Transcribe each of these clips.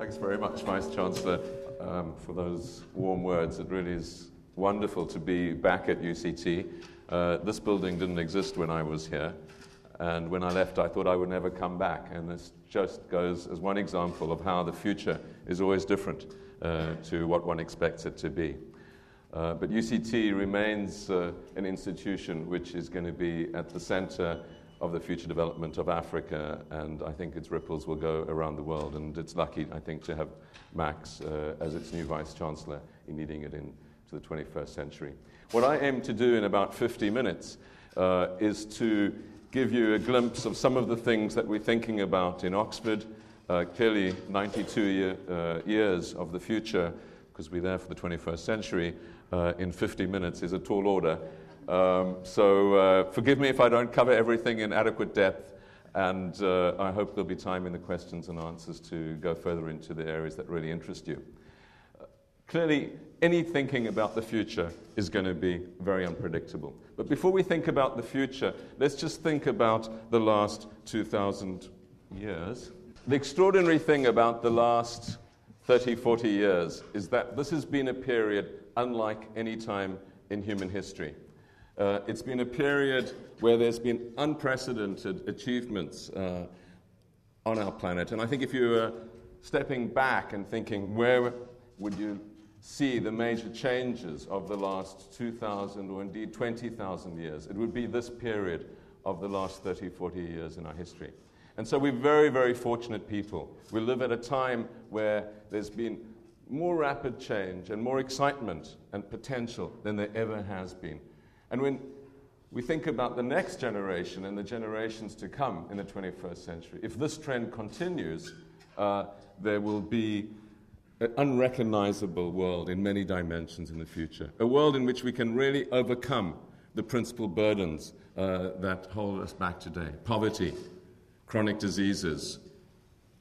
Thanks very much, Vice Chancellor, um, for those warm words. It really is wonderful to be back at UCT. Uh, this building didn't exist when I was here, and when I left, I thought I would never come back. And this just goes as one example of how the future is always different uh, to what one expects it to be. Uh, but UCT remains uh, an institution which is going to be at the center of the future development of Africa, and I think its ripples will go around the world. And it's lucky, I think, to have Max uh, as its new vice chancellor in leading it into the 21st century. What I aim to do in about 50 minutes uh, is to give you a glimpse of some of the things that we're thinking about in Oxford. Uh, clearly, 92 year, uh, years of the future, because we're there for the 21st century, uh, in 50 minutes is a tall order. Um, so uh, forgive me if I don't cover everything in adequate depth, and uh, I hope there'll be time in the questions and answers to go further into the areas that really interest you. Clearly, any thinking about the future is going to be very unpredictable. But before we think about the future, let's just think about the last 2,000 years. The extraordinary thing about the last 30, 40 years is that this has been a period unlike any time in human history. Uh, it's been a period where there's been unprecedented achievements uh, on our planet. And I think if you were stepping back and thinking, where would you see the major changes of the last 2,000 or indeed 20,000 years, it would be this period of the last 30, 40 years in our history. And so we're very, very fortunate people. We live at a time where there's been more rapid change and more excitement and potential than there ever has been. And when we think about the next generation and the generations to come in the 21st century, if this trend continues, uh, there will be an unrecognizable world in many dimensions in the future. A world in which we can really overcome the principal burdens uh, that hold us back today poverty, chronic diseases,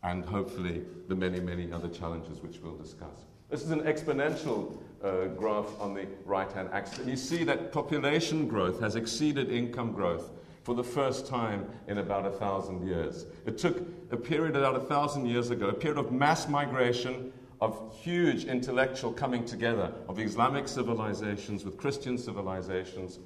and hopefully the many, many other challenges which we'll discuss. This is an exponential uh, graph on the right hand axis. And you see that population growth has exceeded income growth for the first time in about a thousand years. It took a period about a thousand years ago, a period of mass migration, of huge intellectual coming together of Islamic civilizations with Christian civilizations,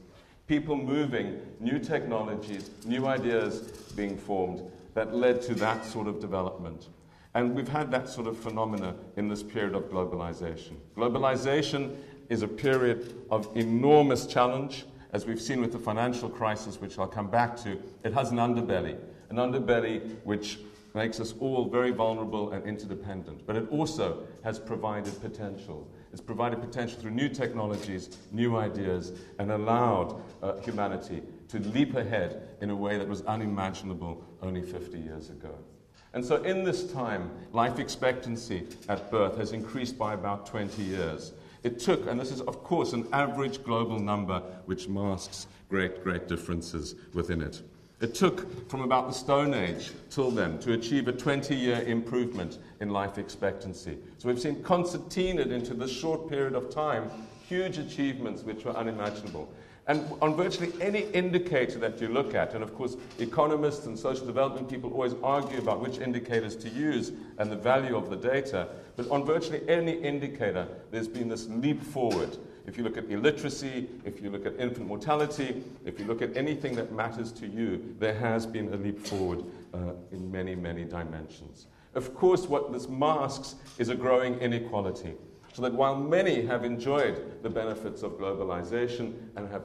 people moving, new technologies, new ideas being formed that led to that sort of development. And we've had that sort of phenomena in this period of globalization. Globalization is a period of enormous challenge. As we've seen with the financial crisis, which I'll come back to, it has an underbelly, an underbelly which makes us all very vulnerable and interdependent. But it also has provided potential. It's provided potential through new technologies, new ideas, and allowed uh, humanity to leap ahead in a way that was unimaginable only 50 years ago. And so, in this time, life expectancy at birth has increased by about 20 years. It took, and this is, of course, an average global number which masks great, great differences within it. It took from about the Stone Age till then to achieve a 20 year improvement in life expectancy. So we've seen concertinaed into this short period of time huge achievements which were unimaginable. And on virtually any indicator that you look at, and of course, economists and social development people always argue about which indicators to use and the value of the data, but on virtually any indicator, there's been this leap forward. If you look at illiteracy, if you look at infant mortality, if you look at anything that matters to you, there has been a leap forward uh, in many, many dimensions. Of course, what this masks is a growing inequality. So that while many have enjoyed the benefits of globalization and have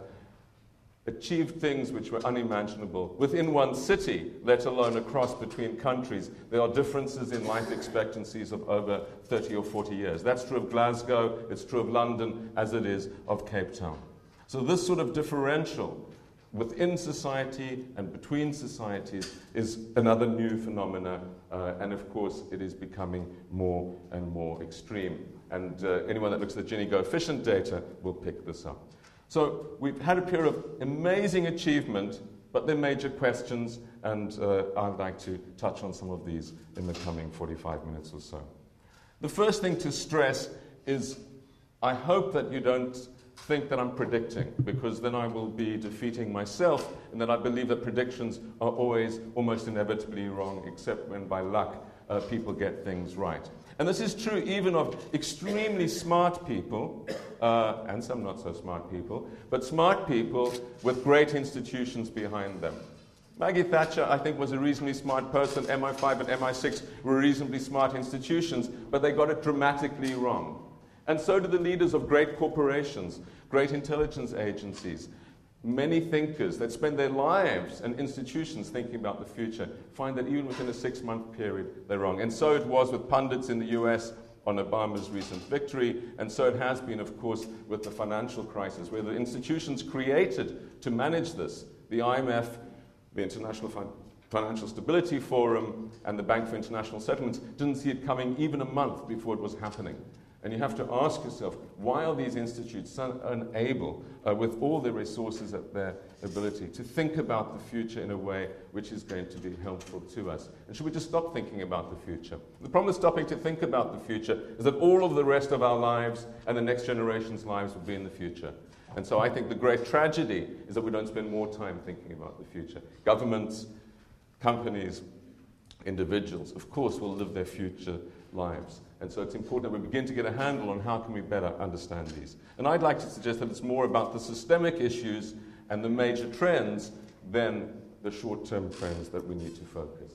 achieved things which were unimaginable within one city, let alone across between countries, there are differences in life expectancies of over 30 or 40 years. That's true of Glasgow, it's true of London, as it is of Cape Town. So, this sort of differential within society and between societies is another new phenomena, uh, and of course, it is becoming more and more extreme. And uh, anyone that looks at the Gini coefficient data will pick this up. So we've had a period of amazing achievement, but there are major questions, and uh, I'd like to touch on some of these in the coming 45 minutes or so. The first thing to stress is I hope that you don't think that I'm predicting, because then I will be defeating myself, and that I believe that predictions are always almost inevitably wrong, except when by luck uh, people get things right. And this is true even of extremely smart people, uh, and some not so smart people, but smart people with great institutions behind them. Maggie Thatcher, I think, was a reasonably smart person. MI5 and MI6 were reasonably smart institutions, but they got it dramatically wrong. And so do the leaders of great corporations, great intelligence agencies. Many thinkers that spend their lives and institutions thinking about the future find that even within a six month period, they're wrong. And so it was with pundits in the US on Obama's recent victory, and so it has been, of course, with the financial crisis, where the institutions created to manage this, the IMF, the International fin- Financial Stability Forum, and the Bank for International Settlements, didn't see it coming even a month before it was happening. And you have to ask yourself, why are these institutes unable, uh, with all the resources at their ability, to think about the future in a way which is going to be helpful to us? And should we just stop thinking about the future? The problem with stopping to think about the future is that all of the rest of our lives and the next generation's lives will be in the future. And so I think the great tragedy is that we don't spend more time thinking about the future. Governments, companies, individuals, of course, will live their future lives. And so it's important that we begin to get a handle on how can we better understand these. And I'd like to suggest that it's more about the systemic issues and the major trends than the short-term trends that we need to focus.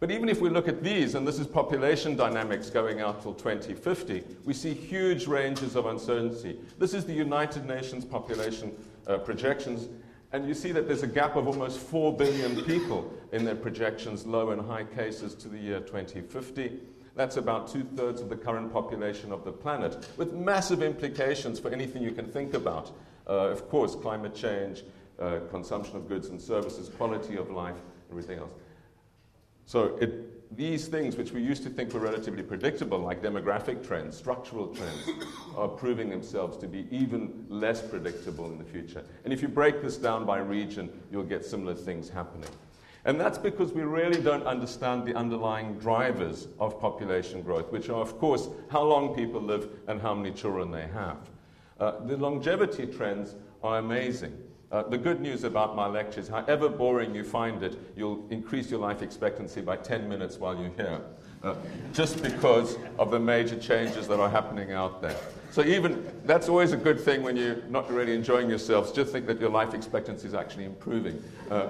But even if we look at these, and this is population dynamics going out till 2050, we see huge ranges of uncertainty. This is the United Nations population uh, projections, and you see that there's a gap of almost 4 billion people in their projections, low and high cases, to the year 2050. That's about two thirds of the current population of the planet, with massive implications for anything you can think about. Uh, of course, climate change, uh, consumption of goods and services, quality of life, everything else. So, it, these things, which we used to think were relatively predictable, like demographic trends, structural trends, are proving themselves to be even less predictable in the future. And if you break this down by region, you'll get similar things happening. And that's because we really don't understand the underlying drivers of population growth, which are, of course, how long people live and how many children they have. Uh, the longevity trends are amazing. Uh, the good news about my lectures, however boring you find it, you'll increase your life expectancy by 10 minutes while you're here, uh, just because of the major changes that are happening out there. So even that's always a good thing when you're not really enjoying yourselves. Just think that your life expectancy is actually improving. Uh,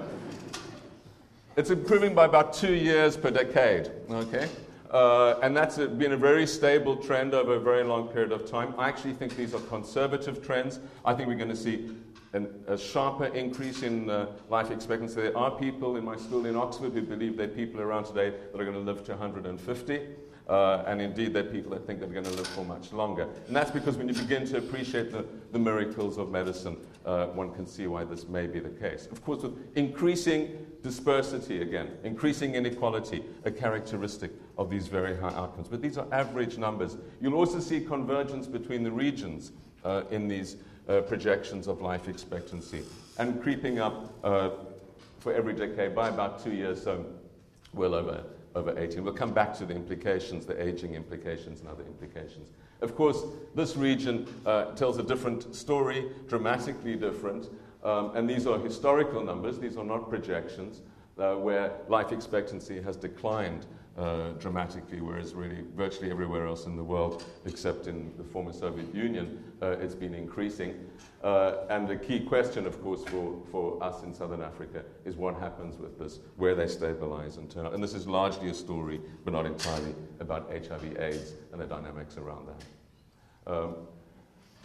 it's improving by about two years per decade, okay? Uh, and that's been a very stable trend over a very long period of time. I actually think these are conservative trends. I think we're going to see an, a sharper increase in uh, life expectancy. There are people in my school in Oxford who believe there are people around today that are going to live to 150. Uh, and indeed, there are people that think they're going to live for much longer. And that's because when you begin to appreciate the, the miracles of medicine, uh, one can see why this may be the case. Of course, with increasing dispersity again, increasing inequality, a characteristic of these very high outcomes. But these are average numbers. You'll also see convergence between the regions uh, in these uh, projections of life expectancy and creeping up uh, for every decade by about two years, so well over over 18. We'll come back to the implications, the aging implications, and other implications. Of course, this region uh, tells a different story, dramatically different, um, and these are historical numbers, these are not projections, uh, where life expectancy has declined uh, dramatically, whereas really virtually everywhere else in the world, except in the former Soviet Union, uh, it's been increasing. Uh, and the key question, of course, for, for us in Southern Africa is what happens with this, where they stabilize and turn out. And this is largely a story, but not entirely, about HIV AIDS and the dynamics around that. Um,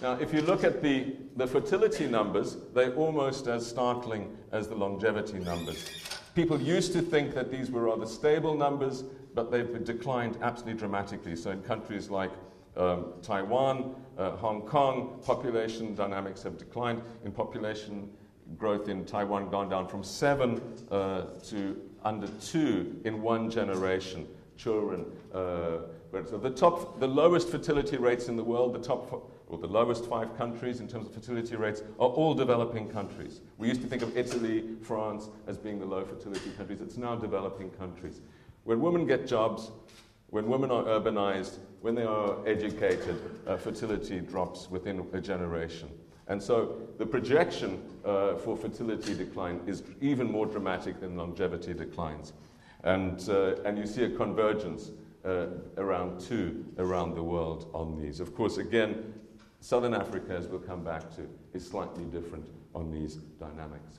now, if you look at the, the fertility numbers, they're almost as startling as the longevity numbers. People used to think that these were rather stable numbers, but they've declined absolutely dramatically. So, in countries like um, Taiwan, uh, Hong Kong, population dynamics have declined. In population growth in Taiwan, gone down from seven uh, to under two in one generation. Children. Uh, so the top, the lowest fertility rates in the world, the top, or the lowest five countries in terms of fertility rates, are all developing countries. We used to think of Italy, France as being the low fertility countries. It's now developing countries. When women get jobs, when women are urbanized, when they are educated, uh, fertility drops within a generation. And so the projection uh, for fertility decline is even more dramatic than longevity declines. And, uh, and you see a convergence uh, around 2 around the world on these. Of course, again, Southern Africa, as we'll come back to, is slightly different on these dynamics.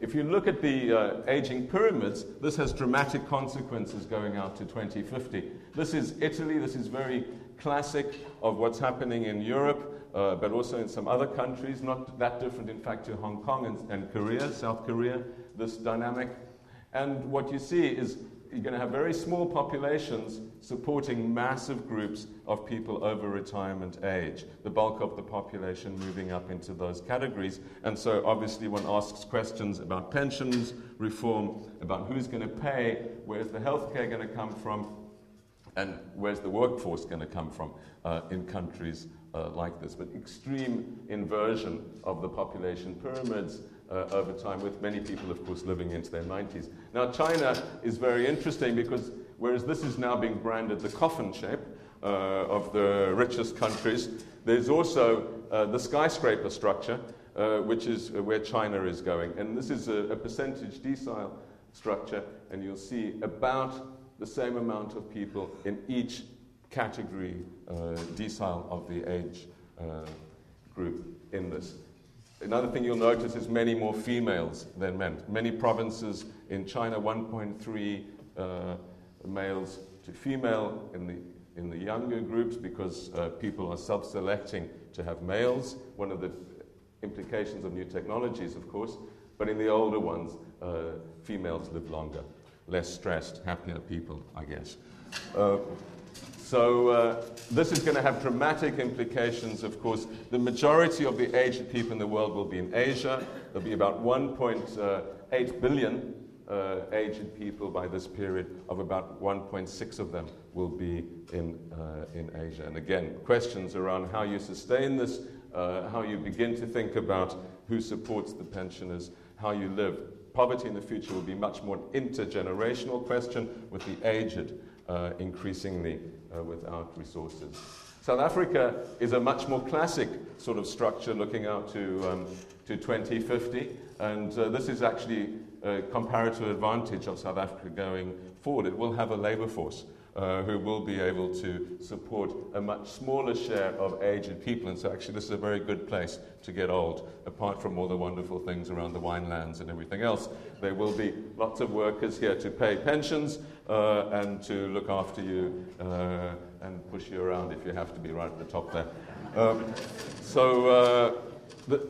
If you look at the uh, aging pyramids, this has dramatic consequences going out to 2050. This is Italy. This is very classic of what's happening in Europe, uh, but also in some other countries, not that different, in fact, to Hong Kong and, and Korea, South Korea, this dynamic. And what you see is you're going to have very small populations supporting massive groups of people over retirement age, the bulk of the population moving up into those categories. And so, obviously, one asks questions about pensions reform, about who's going to pay, where's the healthcare going to come from, and where's the workforce going to come from uh, in countries uh, like this. But extreme inversion of the population pyramids uh, over time, with many people, of course, living into their 90s. Now, China is very interesting because whereas this is now being branded the coffin shape uh, of the richest countries, there's also uh, the skyscraper structure, uh, which is where China is going. And this is a, a percentage decile structure, and you'll see about the same amount of people in each category uh, decile of the age uh, group in this. Another thing you'll notice is many more females than men. Many provinces in China, 1.3 uh, males to female in the, in the younger groups because uh, people are self selecting to have males. One of the implications of new technologies, of course. But in the older ones, uh, females live longer, less stressed, happier people, I guess. Uh, so uh, this is going to have dramatic implications, of course. The majority of the aged people in the world will be in Asia. There'll be about 1.8 billion uh, aged people by this period, of about 1.6 of them will be in, uh, in Asia. And again, questions around how you sustain this, uh, how you begin to think about who supports the pensioners, how you live. Poverty in the future will be much more an intergenerational question with the aged uh, increasingly uh, without resources. South Africa is a much more classic sort of structure looking out to, um, to 2050, and uh, this is actually a comparative advantage of South Africa going forward. It will have a labor force. Uh, who will be able to support a much smaller share of aged people. And so, actually, this is a very good place to get old, apart from all the wonderful things around the winelands and everything else. There will be lots of workers here to pay pensions uh, and to look after you uh, and push you around if you have to be right at the top there. Um, so, uh, the,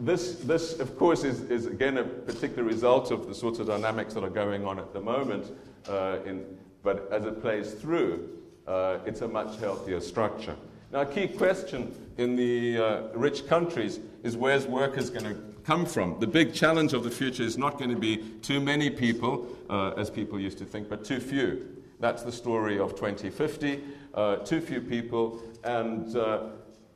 this, this, of course, is, is again a particular result of the sorts of dynamics that are going on at the moment uh, in but as it plays through, uh, it's a much healthier structure. Now, a key question in the uh, rich countries is where's workers going to come from? The big challenge of the future is not going to be too many people, uh, as people used to think, but too few. That's the story of 2050. Uh, too few people, and uh,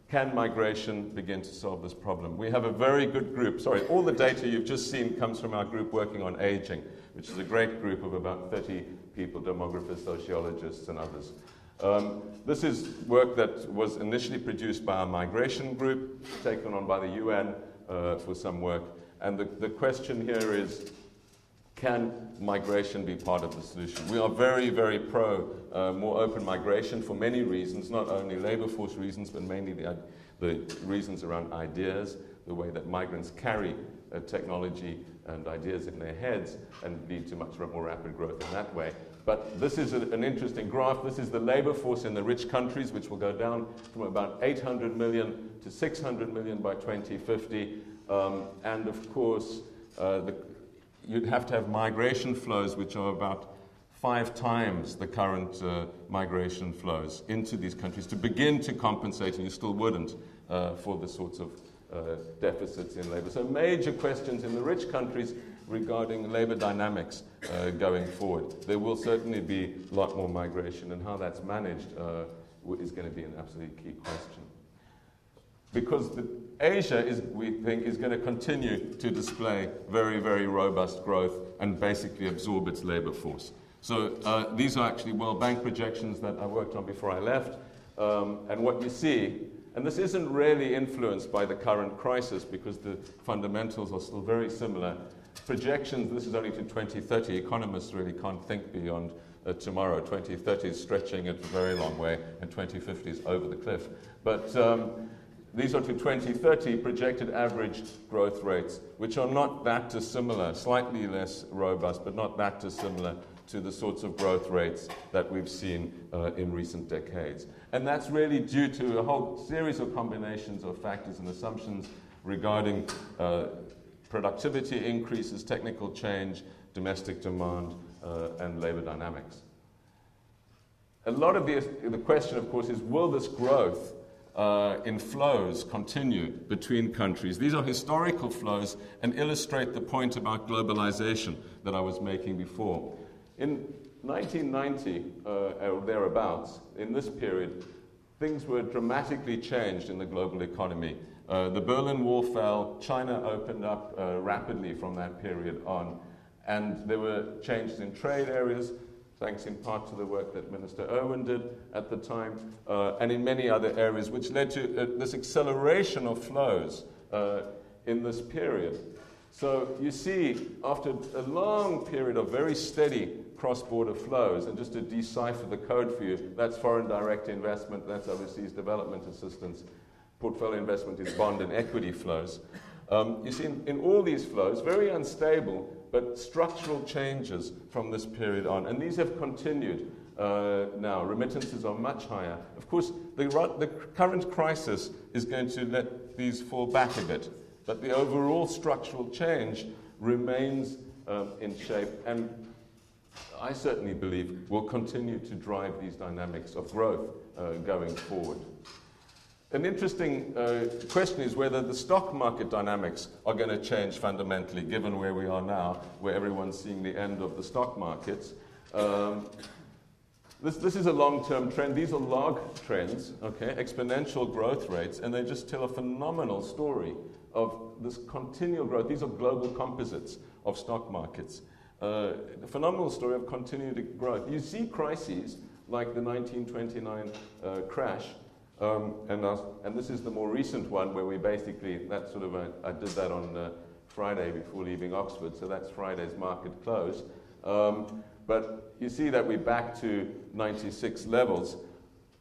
can migration begin to solve this problem? We have a very good group. Sorry, all the data you've just seen comes from our group working on aging, which is a great group of about 30 people, demographers, sociologists, and others. Um, this is work that was initially produced by a migration group, taken on by the UN uh, for some work. And the, the question here is can migration be part of the solution? We are very, very pro uh, more open migration for many reasons, not only labor force reasons, but mainly the, the reasons around ideas, the way that migrants carry uh, technology and ideas in their heads and lead to much more rapid growth in that way. But this is a, an interesting graph. This is the labor force in the rich countries, which will go down from about 800 million to 600 million by 2050. Um, and of course, uh, the, you'd have to have migration flows which are about five times the current uh, migration flows into these countries to begin to compensate, and you still wouldn't, uh, for the sorts of uh, deficits in labor. So, major questions in the rich countries regarding labor dynamics uh, going forward. There will certainly be a lot more migration, and how that's managed uh, is going to be an absolutely key question. Because the, Asia, is, we think, is going to continue to display very, very robust growth and basically absorb its labor force. So, uh, these are actually World Bank projections that I worked on before I left. Um, and what you see and this isn't really influenced by the current crisis because the fundamentals are still very similar. Projections, this is only to 2030. Economists really can't think beyond uh, tomorrow. 2030 is stretching it a very long way, and 2050 is over the cliff. But um, these are to 2030 projected average growth rates, which are not that dissimilar, slightly less robust, but not that dissimilar to the sorts of growth rates that we've seen uh, in recent decades. And that's really due to a whole series of combinations of factors and assumptions regarding uh, productivity increases, technical change, domestic demand, uh, and labor dynamics. A lot of the, the question, of course, is will this growth uh, in flows continue between countries? These are historical flows and illustrate the point about globalization that I was making before. In 1990, uh, or thereabouts, in this period, things were dramatically changed in the global economy. Uh, the Berlin Wall fell, China opened up uh, rapidly from that period on, and there were changes in trade areas, thanks in part to the work that Minister Erwin did at the time, uh, and in many other areas, which led to uh, this acceleration of flows uh, in this period. So you see, after a long period of very steady cross border flows, and just to decipher the code for you, that's foreign direct investment, that's overseas development assistance, portfolio investment is bond and equity flows. Um, you see, in, in all these flows, very unstable, but structural changes from this period on. And these have continued uh, now. Remittances are much higher. Of course, the, the current crisis is going to let these fall back a bit. But the overall structural change remains um, in shape and I certainly believe will continue to drive these dynamics of growth uh, going forward. An interesting uh, question is whether the stock market dynamics are going to change fundamentally, given where we are now, where everyone's seeing the end of the stock markets. Um, this, this is a long term trend. These are log trends, okay, exponential growth rates, and they just tell a phenomenal story of this continual growth. These are global composites of stock markets. Uh, a phenomenal story of continued growth. You see crises like the 1929 uh, crash, um, and, and this is the more recent one where we basically, that sort of, a, I did that on uh, Friday before leaving Oxford, so that's Friday's market close. Um, but you see that we're back to 96 levels.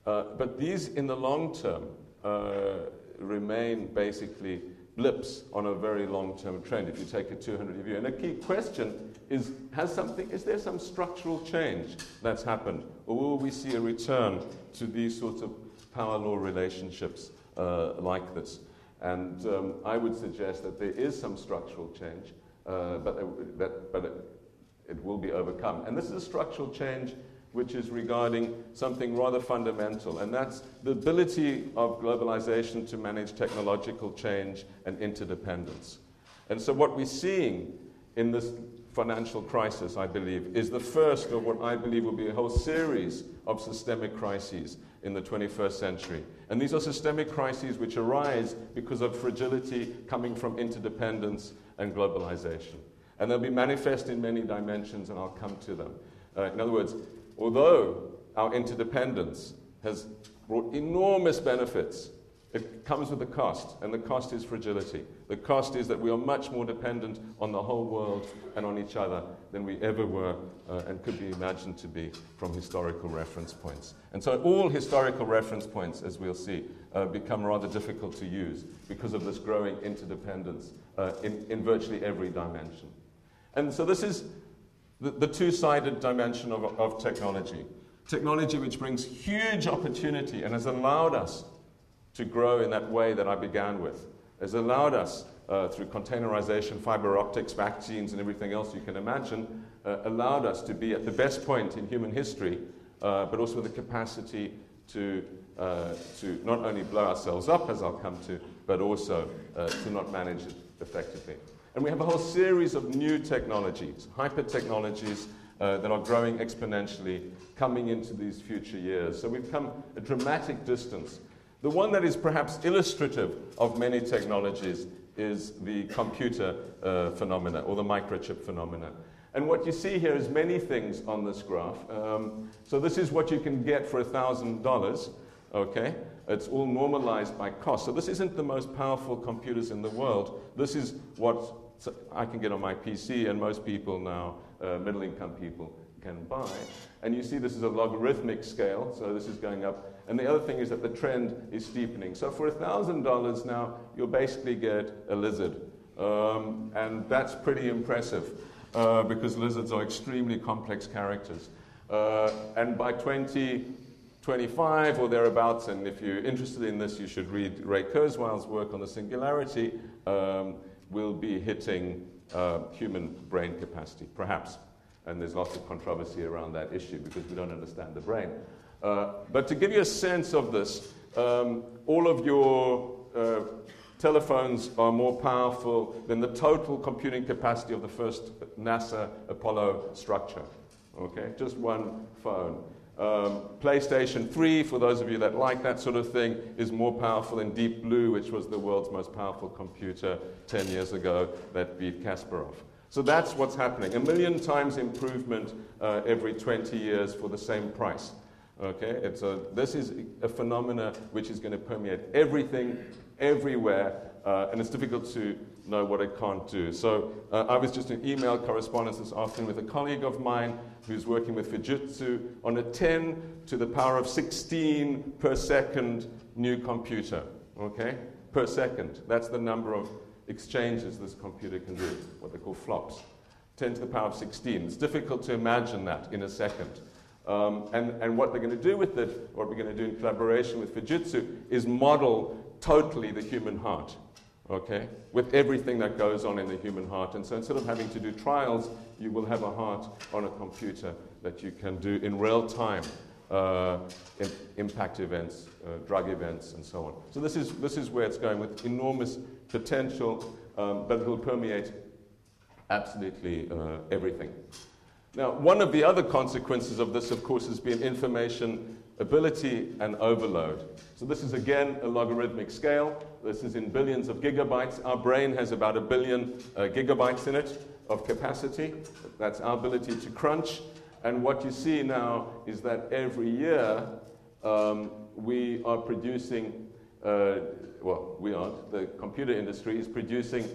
Uh, but these, in the long term, uh, remain basically blips on a very long-term trend if you take a 200-year view. And a key question is, has something, is there some structural change that's happened? Or will we see a return to these sorts of power law relationships uh, like this? And um, I would suggest that there is some structural change, uh, but, that, but it, it will be overcome. And this is a structural change which is regarding something rather fundamental, and that's the ability of globalization to manage technological change and interdependence. And so, what we're seeing in this financial crisis, I believe, is the first of what I believe will be a whole series of systemic crises in the 21st century. And these are systemic crises which arise because of fragility coming from interdependence and globalization. And they'll be manifest in many dimensions, and I'll come to them. Uh, in other words, although our interdependence has brought enormous benefits, it comes with a cost, and the cost is fragility. The cost is that we are much more dependent on the whole world and on each other than we ever were uh, and could be imagined to be from historical reference points. And so, all historical reference points, as we'll see, uh, become rather difficult to use because of this growing interdependence uh, in, in virtually every dimension. And so, this is the, the two sided dimension of, of technology. Technology which brings huge opportunity and has allowed us to grow in that way that I began with, has allowed us uh, through containerization, fiber optics, vaccines, and everything else you can imagine, uh, allowed us to be at the best point in human history, uh, but also the capacity to, uh, to not only blow ourselves up, as I'll come to, but also uh, to not manage it effectively. And we have a whole series of new technologies, hyper technologies uh, that are growing exponentially coming into these future years. So we've come a dramatic distance. The one that is perhaps illustrative of many technologies is the computer uh, phenomena or the microchip phenomena. And what you see here is many things on this graph. Um, so this is what you can get for $1,000, okay? It's all normalized by cost. So this isn't the most powerful computers in the world. This is what I can get on my PC, and most people now, uh, middle income people, can buy. And you see this is a logarithmic scale, so this is going up. And the other thing is that the trend is steepening. So for $1,000 now, you'll basically get a lizard. Um, and that's pretty impressive uh, because lizards are extremely complex characters. Uh, and by 2025 or thereabouts, and if you're interested in this, you should read Ray Kurzweil's work on the singularity, um, we'll be hitting uh, human brain capacity, perhaps. And there's lots of controversy around that issue because we don't understand the brain. Uh, but to give you a sense of this, um, all of your uh, telephones are more powerful than the total computing capacity of the first NASA Apollo structure. Okay, just one phone. Um, PlayStation 3, for those of you that like that sort of thing, is more powerful than Deep Blue, which was the world's most powerful computer 10 years ago that beat Kasparov. So that's what's happening. A million times improvement uh, every 20 years for the same price. Okay, it's a, this is a phenomena which is going to permeate everything, everywhere, uh, and it's difficult to know what it can't do. So uh, I was just in email correspondence this afternoon with a colleague of mine who's working with Fujitsu on a 10 to the power of 16 per second new computer, okay? Per second. That's the number of exchanges this computer can do, what they call flops. 10 to the power of 16. It's difficult to imagine that in a second. Um, and, and what they're going to do with it, what we're going to do in collaboration with Fujitsu, is model totally the human heart, okay, with everything that goes on in the human heart. And so instead of having to do trials, you will have a heart on a computer that you can do in real time. Uh, impact events, uh, drug events, and so on. So this is, this is where it's going with enormous potential, um, but it will permeate absolutely uh, everything. Now, one of the other consequences of this, of course, has been information ability and overload. So this is again a logarithmic scale. This is in billions of gigabytes. Our brain has about a billion uh, gigabytes in it of capacity. That's our ability to crunch. And what you see now is that every year um, we are producing, uh, well, we aren't, the computer industry is producing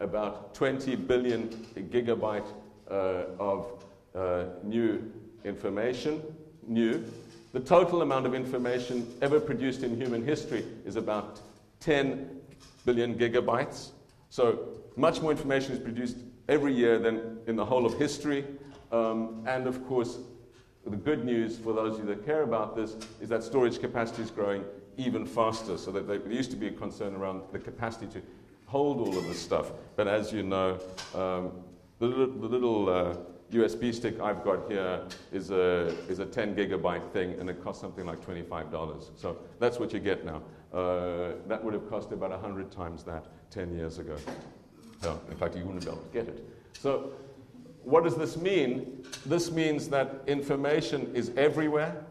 about 20 billion gigabyte uh, of uh, new information, new. The total amount of information ever produced in human history is about 10 billion gigabytes. So much more information is produced every year than in the whole of history. Um, and of course, the good news for those of you that care about this is that storage capacity is growing even faster. So that there used to be a concern around the capacity to hold all of this stuff. But as you know, um, the little, the little uh, USB stick I've got here is a, is a 10 gigabyte thing, and it costs something like $25. So that's what you get now. Uh, that would have cost about 100 times that 10 years ago. No, in fact, you wouldn't be able to get it. So what does this mean? This means that information is everywhere,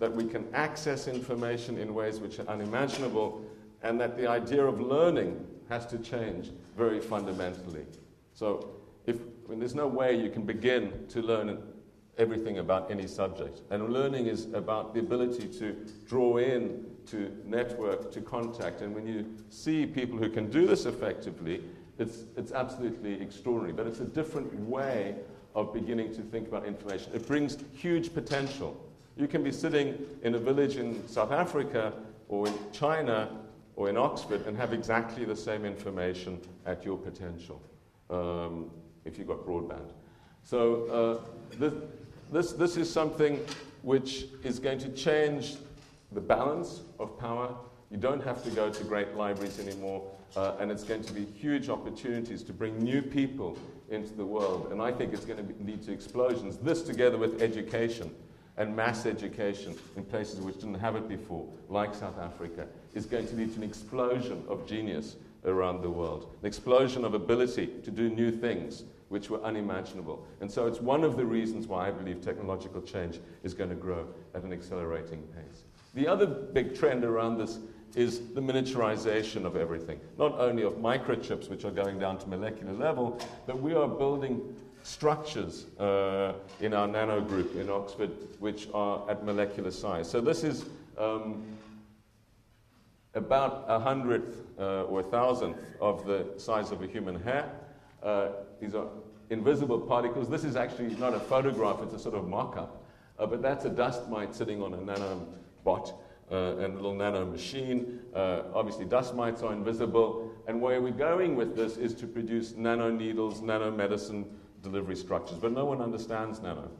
that we can access information in ways which are unimaginable, and that the idea of learning has to change very fundamentally. So I mean, there's no way you can begin to learn everything about any subject. And learning is about the ability to draw in, to network, to contact. And when you see people who can do this effectively, it's, it's absolutely extraordinary. But it's a different way of beginning to think about information. It brings huge potential. You can be sitting in a village in South Africa or in China or in Oxford and have exactly the same information at your potential. Um, if you've got broadband. So uh, this, this, this is something which is going to change the balance of power. You don't have to go to great libraries anymore, uh, and it's going to be huge opportunities to bring new people into the world. And I think it's going to be, lead to explosions. This, together with education and mass education in places which didn't have it before, like South Africa, is going to lead to an explosion of genius around the world, an explosion of ability to do new things which were unimaginable. And so it's one of the reasons why I believe technological change is going to grow at an accelerating pace. The other big trend around this is the miniaturization of everything, not only of microchips, which are going down to molecular level, but we are building structures uh, in our nano group in Oxford which are at molecular size. So this is um, about a hundredth uh, or a thousandth of the size of a human hair. Uh, these are invisible particles. This is actually not a photograph, it's a sort of mock up. Uh, but that's a dust mite sitting on a nanobot uh, and a little nano machine. Uh, obviously, dust mites are invisible. And where we're going with this is to produce nano needles, nano medicine delivery structures. But no one understands nano.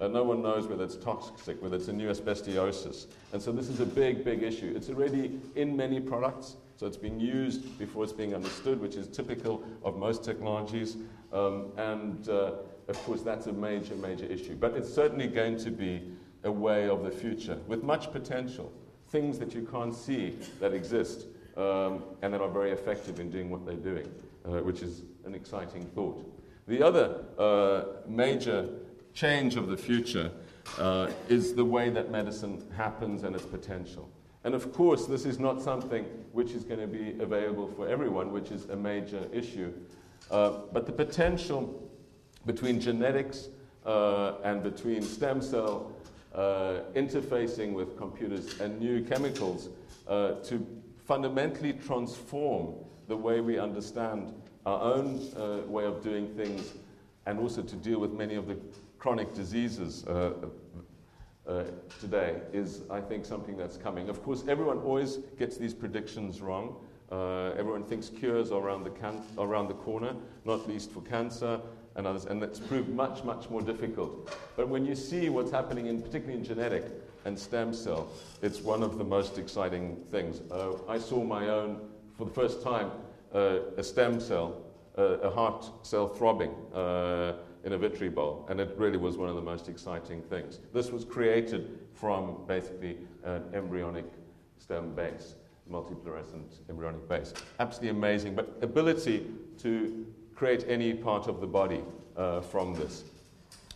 Uh, no one knows whether it's toxic, whether it's a new asbestosis. And so this is a big, big issue. It's already in many products, so it's being used before it's being understood, which is typical of most technologies. Um, and uh, of course, that's a major, major issue. But it's certainly going to be a way of the future with much potential, things that you can't see that exist um, and that are very effective in doing what they're doing, uh, which is an exciting thought. The other uh, major change of the future uh, is the way that medicine happens and its potential. And of course, this is not something which is going to be available for everyone, which is a major issue. Uh, but the potential between genetics uh, and between stem cell uh, interfacing with computers and new chemicals uh, to fundamentally transform the way we understand our own uh, way of doing things and also to deal with many of the chronic diseases uh, today is, I think, something that's coming. Of course, everyone always gets these predictions wrong. Uh, everyone thinks cures are around the, can- around the corner, not least for cancer and others, and that's proved much, much more difficult. But when you see what's happening, in, particularly in genetic and stem cell, it's one of the most exciting things. Uh, I saw my own, for the first time, uh, a stem cell, uh, a heart cell throbbing in a Vitri bowl, and it really was one of the most exciting things. This was created from basically an embryonic stem base, multifluorescent embryonic base. Absolutely amazing, but ability to create any part of the body uh, from this.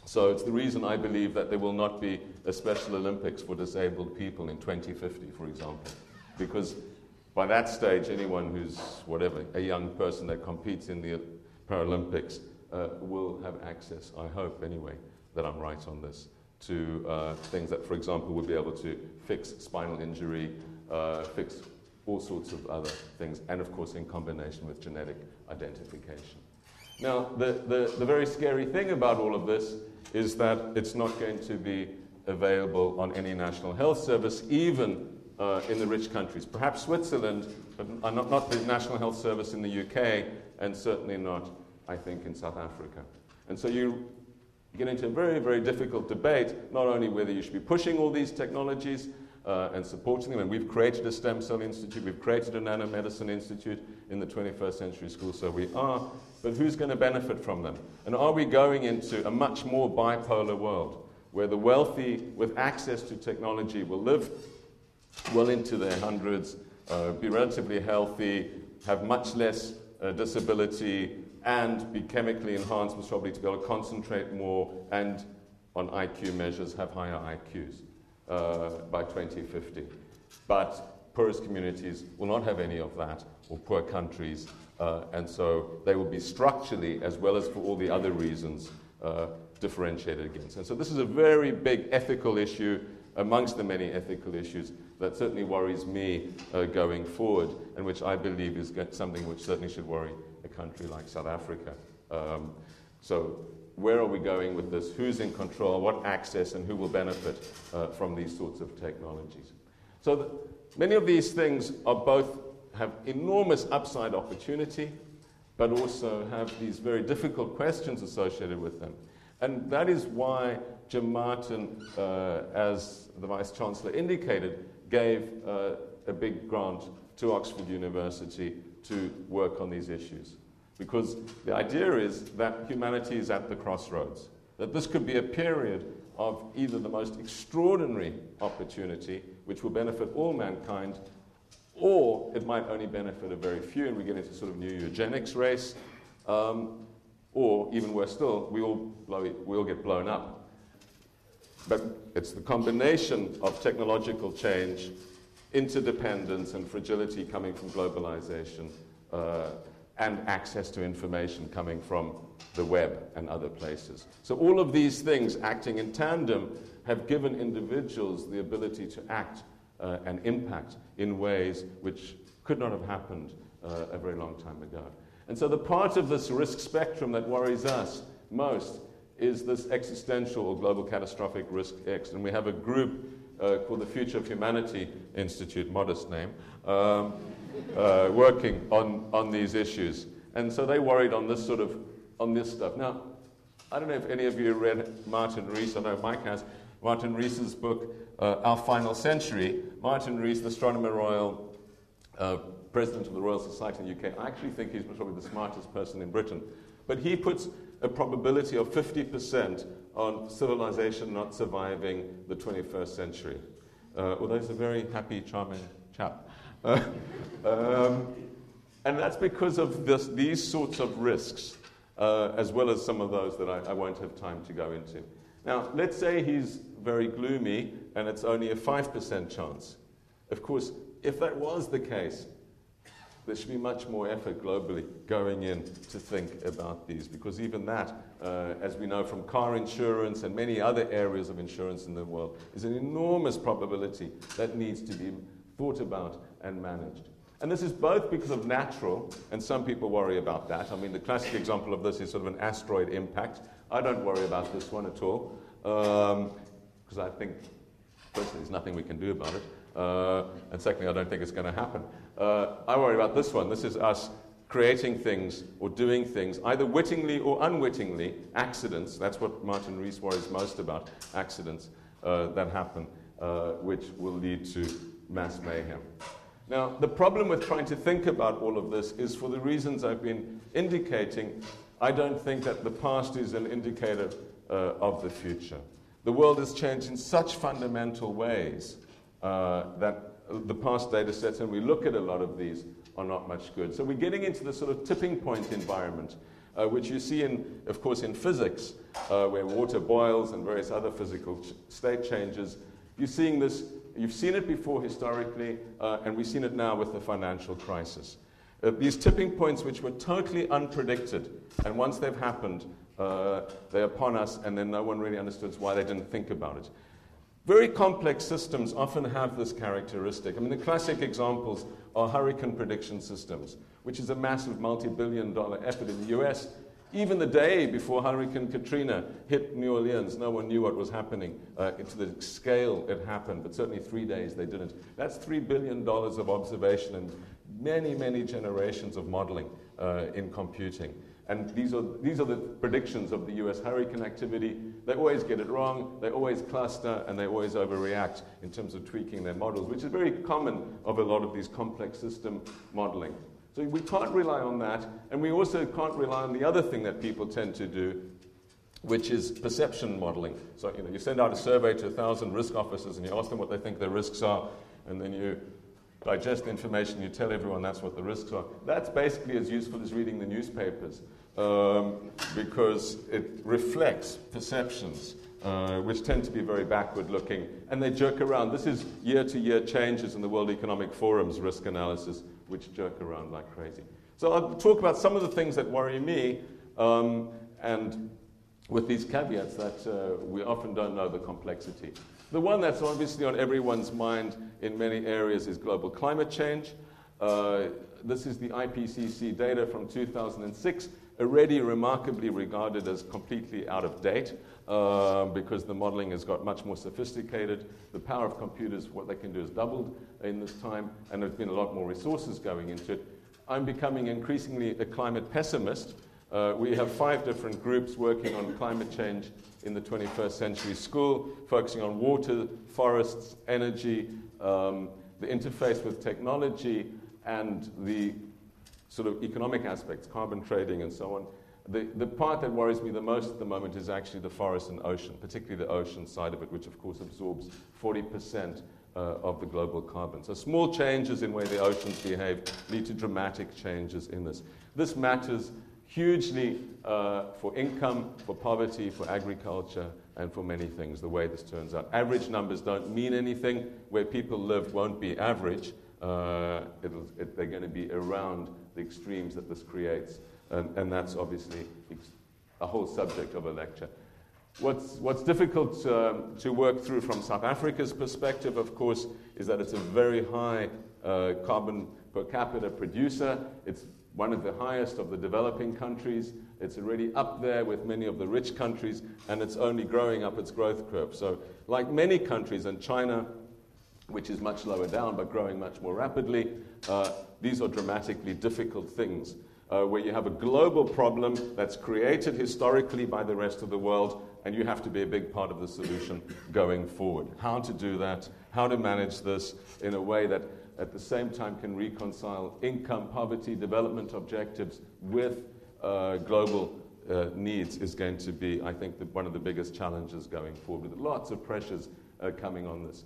So it's the reason I believe that there will not be a Special Olympics for disabled people in 2050, for example, because by that stage, anyone who's whatever, a young person that competes in the Paralympics uh, will have access, I hope anyway, that I'm right on this, to uh, things that, for example, would be able to fix spinal injury, uh, fix all sorts of other things, and of course in combination with genetic identification. Now, the, the, the very scary thing about all of this is that it's not going to be available on any national health service, even uh, in the rich countries. Perhaps Switzerland, but not, not the National Health Service in the UK, and certainly not I think, in South Africa. And so you get into a very, very difficult debate, not only whether you should be pushing all these technologies uh, and supporting them, and we've created a stem cell institute, we've created a nanomedicine institute in the 21st century school, so we are, but who's going to benefit from them? And are we going into a much more bipolar world where the wealthy with access to technology will live well into their hundreds, uh, be relatively healthy, have much less uh, disability, and be chemically enhanced was probably to be able to concentrate more and on IQ measures have higher IQs uh, by 2050. But poorest communities will not have any of that, or poor countries, uh, and so they will be structurally, as well as for all the other reasons, uh, differentiated against. And so this is a very big ethical issue amongst the many ethical issues that certainly worries me uh, going forward, and which I believe is something which certainly should worry country like South Africa. Um, so, where are we going with this? Who's in control? What access and who will benefit uh, from these sorts of technologies? So, the, many of these things are both have enormous upside opportunity, but also have these very difficult questions associated with them. And that is why Jim Martin, uh, as the Vice Chancellor indicated, gave uh, a big grant to Oxford University to work on these issues. Because the idea is that humanity is at the crossroads, that this could be a period of either the most extraordinary opportunity, which will benefit all mankind, or it might only benefit a very few, and we get into sort of new eugenics race, um, or even worse still, we all, blow, we all get blown up. But it's the combination of technological change interdependence and fragility coming from globalization, uh, and access to information coming from the web and other places. So, all of these things acting in tandem have given individuals the ability to act uh, and impact in ways which could not have happened uh, a very long time ago. And so, the part of this risk spectrum that worries us most is this existential or global catastrophic risk X. And we have a group uh, called the Future of Humanity Institute, modest name, um, uh, working on, on these issues. And so they worried on this sort of, on this stuff. Now, I don't know if any of you read Martin Rees, I know Mike has, Martin Rees's book, uh, Our Final Century. Martin Rees, the Astronomer Royal, uh, President of the Royal Society in the UK, I actually think he's probably the smartest person in Britain. But he puts a probability of 50% on civilization not surviving the 21st century. Uh, although he's a very happy, charming chap. Uh, um, and that's because of this, these sorts of risks, uh, as well as some of those that I, I won't have time to go into. Now, let's say he's very gloomy and it's only a 5% chance. Of course, if that was the case, there should be much more effort globally going in to think about these, because even that, uh, as we know from car insurance and many other areas of insurance in the world, is an enormous probability that needs to be thought about and managed. And this is both because of natural, and some people worry about that. I mean, the classic example of this is sort of an asteroid impact. I don't worry about this one at all, because um, I think, firstly, there's nothing we can do about it. Uh, and secondly, I don't think it's going to happen. Uh, I worry about this one. This is us creating things or doing things, either wittingly or unwittingly, accidents. That's what Martin Rees worries most about accidents uh, that happen, uh, which will lead to mass mayhem. Now, the problem with trying to think about all of this is for the reasons I've been indicating, I don't think that the past is an indicator uh, of the future. The world has changed in such fundamental ways uh, that the past data sets, and we look at a lot of these, are not much good. So we're getting into the sort of tipping point environment, uh, which you see, in, of course, in physics, uh, where water boils and various other physical ch- state changes. You're seeing this, you've seen it before historically, uh, and we've seen it now with the financial crisis. Uh, these tipping points, which were totally unpredicted, and once they've happened, uh, they're upon us, and then no one really understood why they didn't think about it. Very complex systems often have this characteristic. I mean, the classic examples are hurricane prediction systems, which is a massive multi billion dollar effort in the US. Even the day before Hurricane Katrina hit New Orleans, no one knew what was happening uh, to the scale it happened, but certainly three days they didn't. That's $3 billion of observation and many, many generations of modeling uh, in computing. And these are, these are the predictions of the US hurricane activity. They always get it wrong, they always cluster, and they always overreact in terms of tweaking their models, which is very common of a lot of these complex system modeling. So we can't rely on that, and we also can't rely on the other thing that people tend to do, which is perception modeling. So you, know, you send out a survey to a thousand risk officers and you ask them what they think their risks are, and then you digest the information, you tell everyone that's what the risks are. That's basically as useful as reading the newspapers um, because it reflects perceptions. Uh, which tend to be very backward looking, and they jerk around. This is year to year changes in the World Economic Forum's risk analysis, which jerk around like crazy. So I'll talk about some of the things that worry me, um, and with these caveats that uh, we often don't know the complexity. The one that's obviously on everyone's mind in many areas is global climate change. Uh, this is the IPCC data from 2006 already remarkably regarded as completely out of date uh, because the modeling has got much more sophisticated. The power of computers, what they can do, has doubled in this time, and there's been a lot more resources going into it. I'm becoming increasingly a climate pessimist. Uh, we have five different groups working on climate change in the 21st century school, focusing on water, forests, energy, um, the interface with technology, and the sort of economic aspects, carbon trading and so on. The, the part that worries me the most at the moment is actually the forest and ocean, particularly the ocean side of it, which of course absorbs 40% uh, of the global carbon. So small changes in way the oceans behave lead to dramatic changes in this. This matters hugely uh, for income, for poverty, for agriculture, and for many things, the way this turns out. Average numbers don't mean anything. Where people live won't be average. Uh, it, they're going to be around the extremes that this creates. And, and that's obviously a whole subject of a lecture. What's, what's difficult um, to work through from South Africa's perspective, of course, is that it's a very high uh, carbon per capita producer. It's one of the highest of the developing countries. It's already up there with many of the rich countries, and it's only growing up its growth curve. So, like many countries, and China, which is much lower down but growing much more rapidly, uh, these are dramatically difficult things. Uh, where you have a global problem that's created historically by the rest of the world, and you have to be a big part of the solution going forward. How to do that, how to manage this in a way that at the same time can reconcile income, poverty, development objectives with uh, global uh, needs is going to be, I think, the, one of the biggest challenges going forward, with lots of pressures coming on this.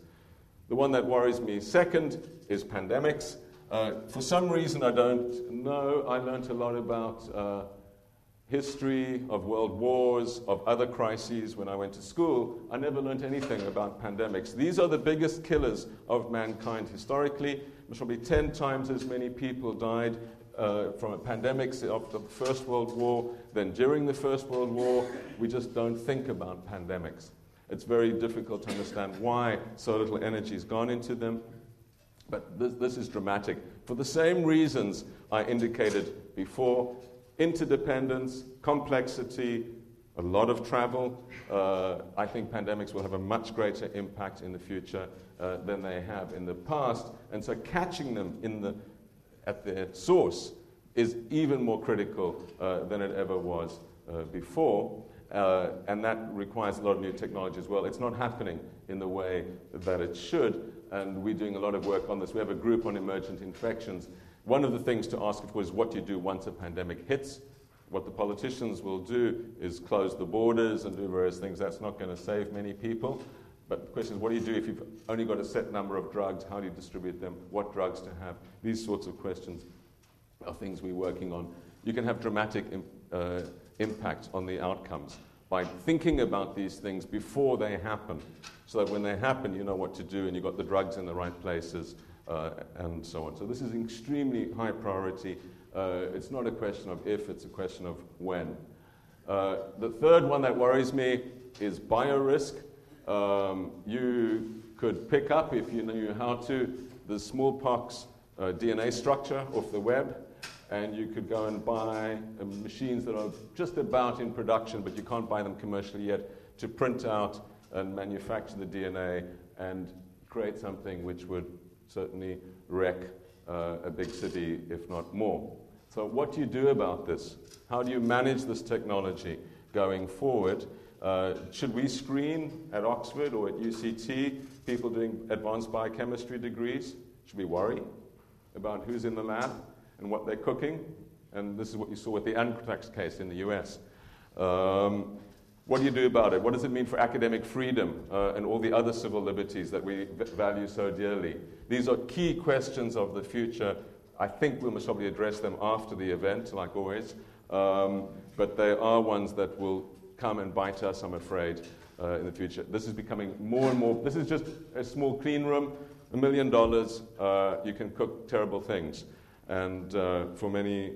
The one that worries me second is pandemics. Uh, for some reason, I don't know. I learned a lot about uh, history of world wars, of other crises when I went to school. I never learned anything about pandemics. These are the biggest killers of mankind historically. There's probably 10 times as many people died uh, from a pandemic of the First World War than during the First World War. We just don't think about pandemics. It's very difficult to understand why so little energy has gone into them. But this, this is dramatic. For the same reasons I indicated before interdependence, complexity, a lot of travel. Uh, I think pandemics will have a much greater impact in the future uh, than they have in the past. And so catching them in the, at their source is even more critical uh, than it ever was uh, before. Uh, and that requires a lot of new technology as well. It's not happening in the way that it should and we're doing a lot of work on this. We have a group on emergent infections. One of the things to ask, course, is what do you do once a pandemic hits? What the politicians will do is close the borders and do various things. That's not going to save many people. But the question is, what do you do if you've only got a set number of drugs? How do you distribute them? What drugs to have? These sorts of questions are things we're working on. You can have dramatic uh, impact on the outcomes by thinking about these things before they happen so that when they happen, you know what to do and you've got the drugs in the right places uh, and so on. So this is extremely high priority. Uh, it's not a question of if, it's a question of when. Uh, the third one that worries me is biorisk. Um, you could pick up, if you knew how to, the smallpox uh, DNA structure off the web, and you could go and buy uh, machines that are just about in production, but you can't buy them commercially yet, to print out and manufacture the DNA and create something which would certainly wreck uh, a big city, if not more. So, what do you do about this? How do you manage this technology going forward? Uh, should we screen at Oxford or at UCT people doing advanced biochemistry degrees? Should we worry about who's in the lab and what they're cooking? And this is what you saw with the Anthrax case in the US. Um, what do you do about it? What does it mean for academic freedom uh, and all the other civil liberties that we value so dearly? These are key questions of the future. I think we must probably address them after the event, like always. Um, but they are ones that will come and bite us, I'm afraid, uh, in the future. This is becoming more and more. This is just a small clean room, a million dollars. Uh, you can cook terrible things. And uh, for many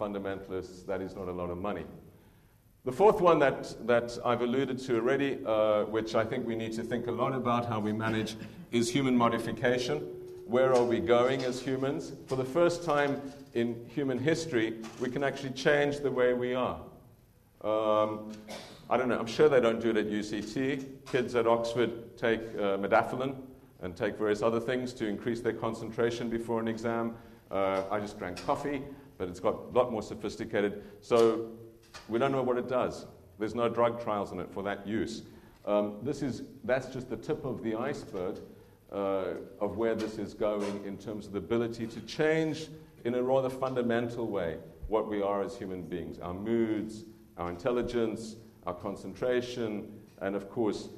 fundamentalists, that is not a lot of money. The fourth one that, that I've alluded to already, uh, which I think we need to think a lot about how we manage, is human modification. Where are we going as humans? For the first time in human history, we can actually change the way we are. Um, I don't know, I'm sure they don't do it at UCT. Kids at Oxford take uh, modafinil and take various other things to increase their concentration before an exam. Uh, I just drank coffee, but it's got a lot more sophisticated. So we don't know what it does. There's no drug trials in it for that use. Um, this is, that's just the tip of the iceberg uh, of where this is going in terms of the ability to change in a rather fundamental way what we are as human beings our moods, our intelligence, our concentration, and of course,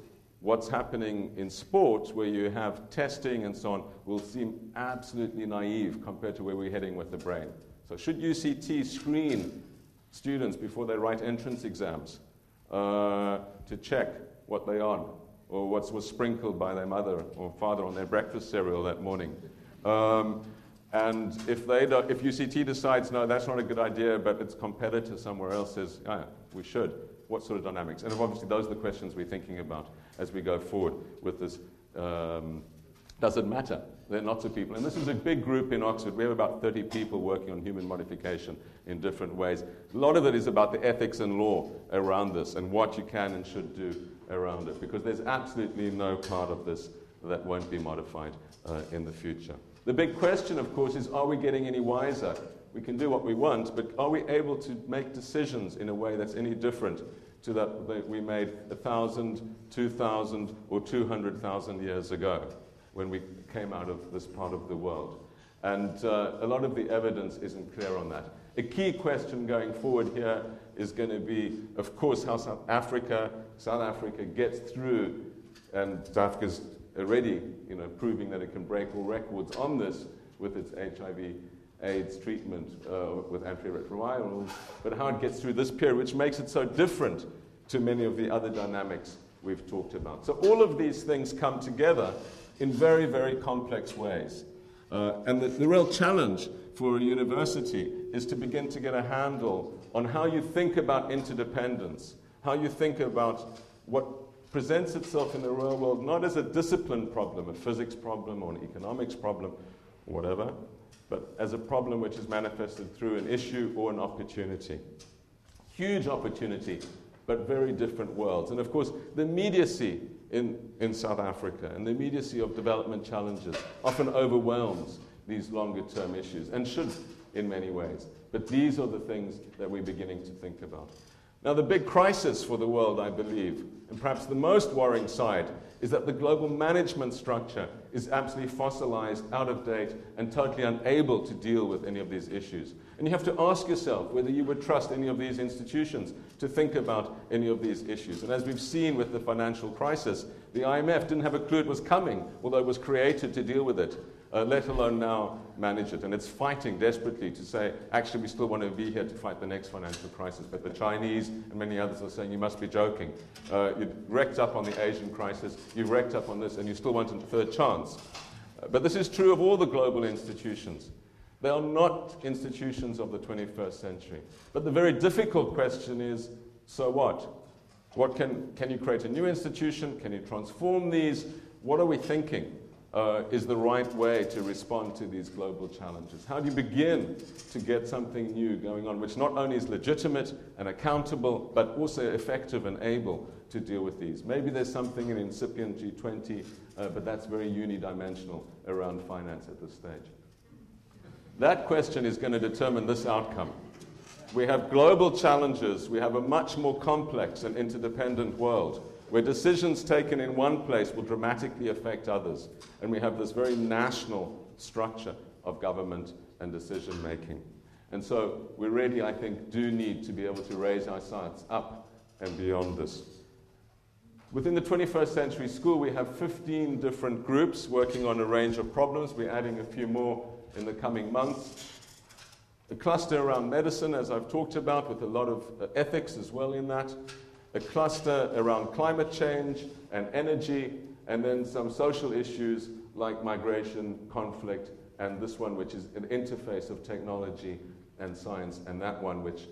what's happening in sports where you have testing and so on will seem absolutely naive compared to where we're heading with the brain. So, should UCT screen students before they write entrance exams uh, to check what they are or what was sprinkled by their mother or father on their breakfast cereal that morning. Um, and if, they if UCT decides, no, that's not a good idea, but its competitor somewhere else says, yeah, we should, what sort of dynamics? And obviously, those are the questions we're thinking about as we go forward with this. Um, does it matter There are lots of people. And this is a big group in Oxford. We have about 30 people working on human modification in different ways. A lot of it is about the ethics and law around this and what you can and should do around it, because there's absolutely no part of this that won't be modified uh, in the future. The big question, of course, is are we getting any wiser? We can do what we want, but are we able to make decisions in a way that's any different to that, we made 1,000, 2,000, or 200,000 years ago when we came out of this part of the world? And uh, a lot of the evidence isn't clear on that. A key question going forward here is going to be, of course, how South Africa, South Africa gets through, and South Africa's already you know, proving that it can break all records on this with its HIV AIDS treatment uh, with antiretrovirals, but how it gets through this period, which makes it so different to many of the other dynamics we've talked about. So all of these things come together in very, very complex ways. Uh, and the, the real challenge for a university is to begin to get a handle on how you think about interdependence, how you think about what presents itself in the real world not as a discipline problem, a physics problem, or an economics problem, whatever, but as a problem which is manifested through an issue or an opportunity. Huge opportunity, but very different worlds. And of course, the immediacy in, in South Africa and the immediacy of development challenges often overwhelms these longer term issues and should in many ways. But these are the things that we're beginning to think about. Now, the big crisis for the world, I believe, and perhaps the most worrying side, is that the global management structure is absolutely fossilized, out of date, and totally unable to deal with any of these issues. And you have to ask yourself whether you would trust any of these institutions to think about any of these issues. And as we've seen with the financial crisis, the IMF didn't have a clue it was coming, although it was created to deal with it uh, let alone now manage it. And it's fighting desperately to say, actually, we still want to be here to fight the next financial crisis. But the Chinese and many others are saying, you must be joking. Uh, you wrecked up on the Asian crisis, you've wrecked up on this, and you still want a third chance. Uh, but this is true of all the global institutions. They are not institutions of the 21st century. But the very difficult question is so what? What can, can you create a new institution? Can you transform these? What are we thinking? Uh, is the right way to respond to these global challenges? How do you begin to get something new going on, which not only is legitimate and accountable, but also effective and able to deal with these? Maybe there's something in incipient G20, uh, but that's very unidimensional around finance at this stage. That question is going to determine this outcome. We have global challenges, we have a much more complex and interdependent world where decisions taken in one place will dramatically affect others. And we have this very national structure of government and decision making. And so we really, I think, do need to be able to raise our sights up and beyond this. Within the 21st Century School, we have 15 different groups working on a range of problems. We're adding a few more in the coming months. A cluster around medicine, as I've talked about, with a lot of uh, ethics as well in that a cluster around climate change and energy, and then some social issues like migration, conflict, and this one, which is an interface of technology and science, and that one, which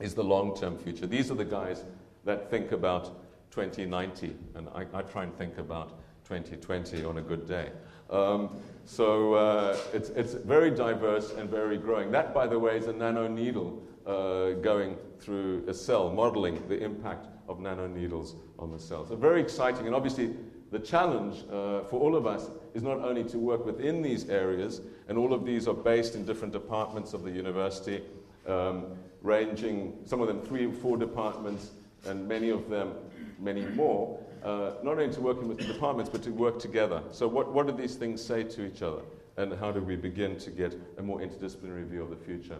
is the long term future. These are the guys that think about 2090, and I, I try and think about 2020 on a good day. Um, so uh, it's, it's very diverse and very growing. That, by the way, is a nano needle uh, going through a cell, modeling the impact of nanoneedles on the cell. So, very exciting. And obviously, the challenge uh, for all of us is not only to work within these areas, and all of these are based in different departments of the university, um, ranging some of them three or four departments, and many of them many more. Uh, not only to working with the departments, but to work together. So, what, what do these things say to each other? And how do we begin to get a more interdisciplinary view of the future?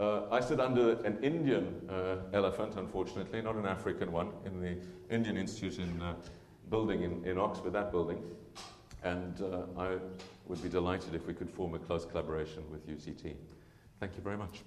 Uh, I sit under an Indian uh, elephant, unfortunately, not an African one, in the Indian Institute uh, building in, in Oxford, that building. And uh, I would be delighted if we could form a close collaboration with UCT. Thank you very much.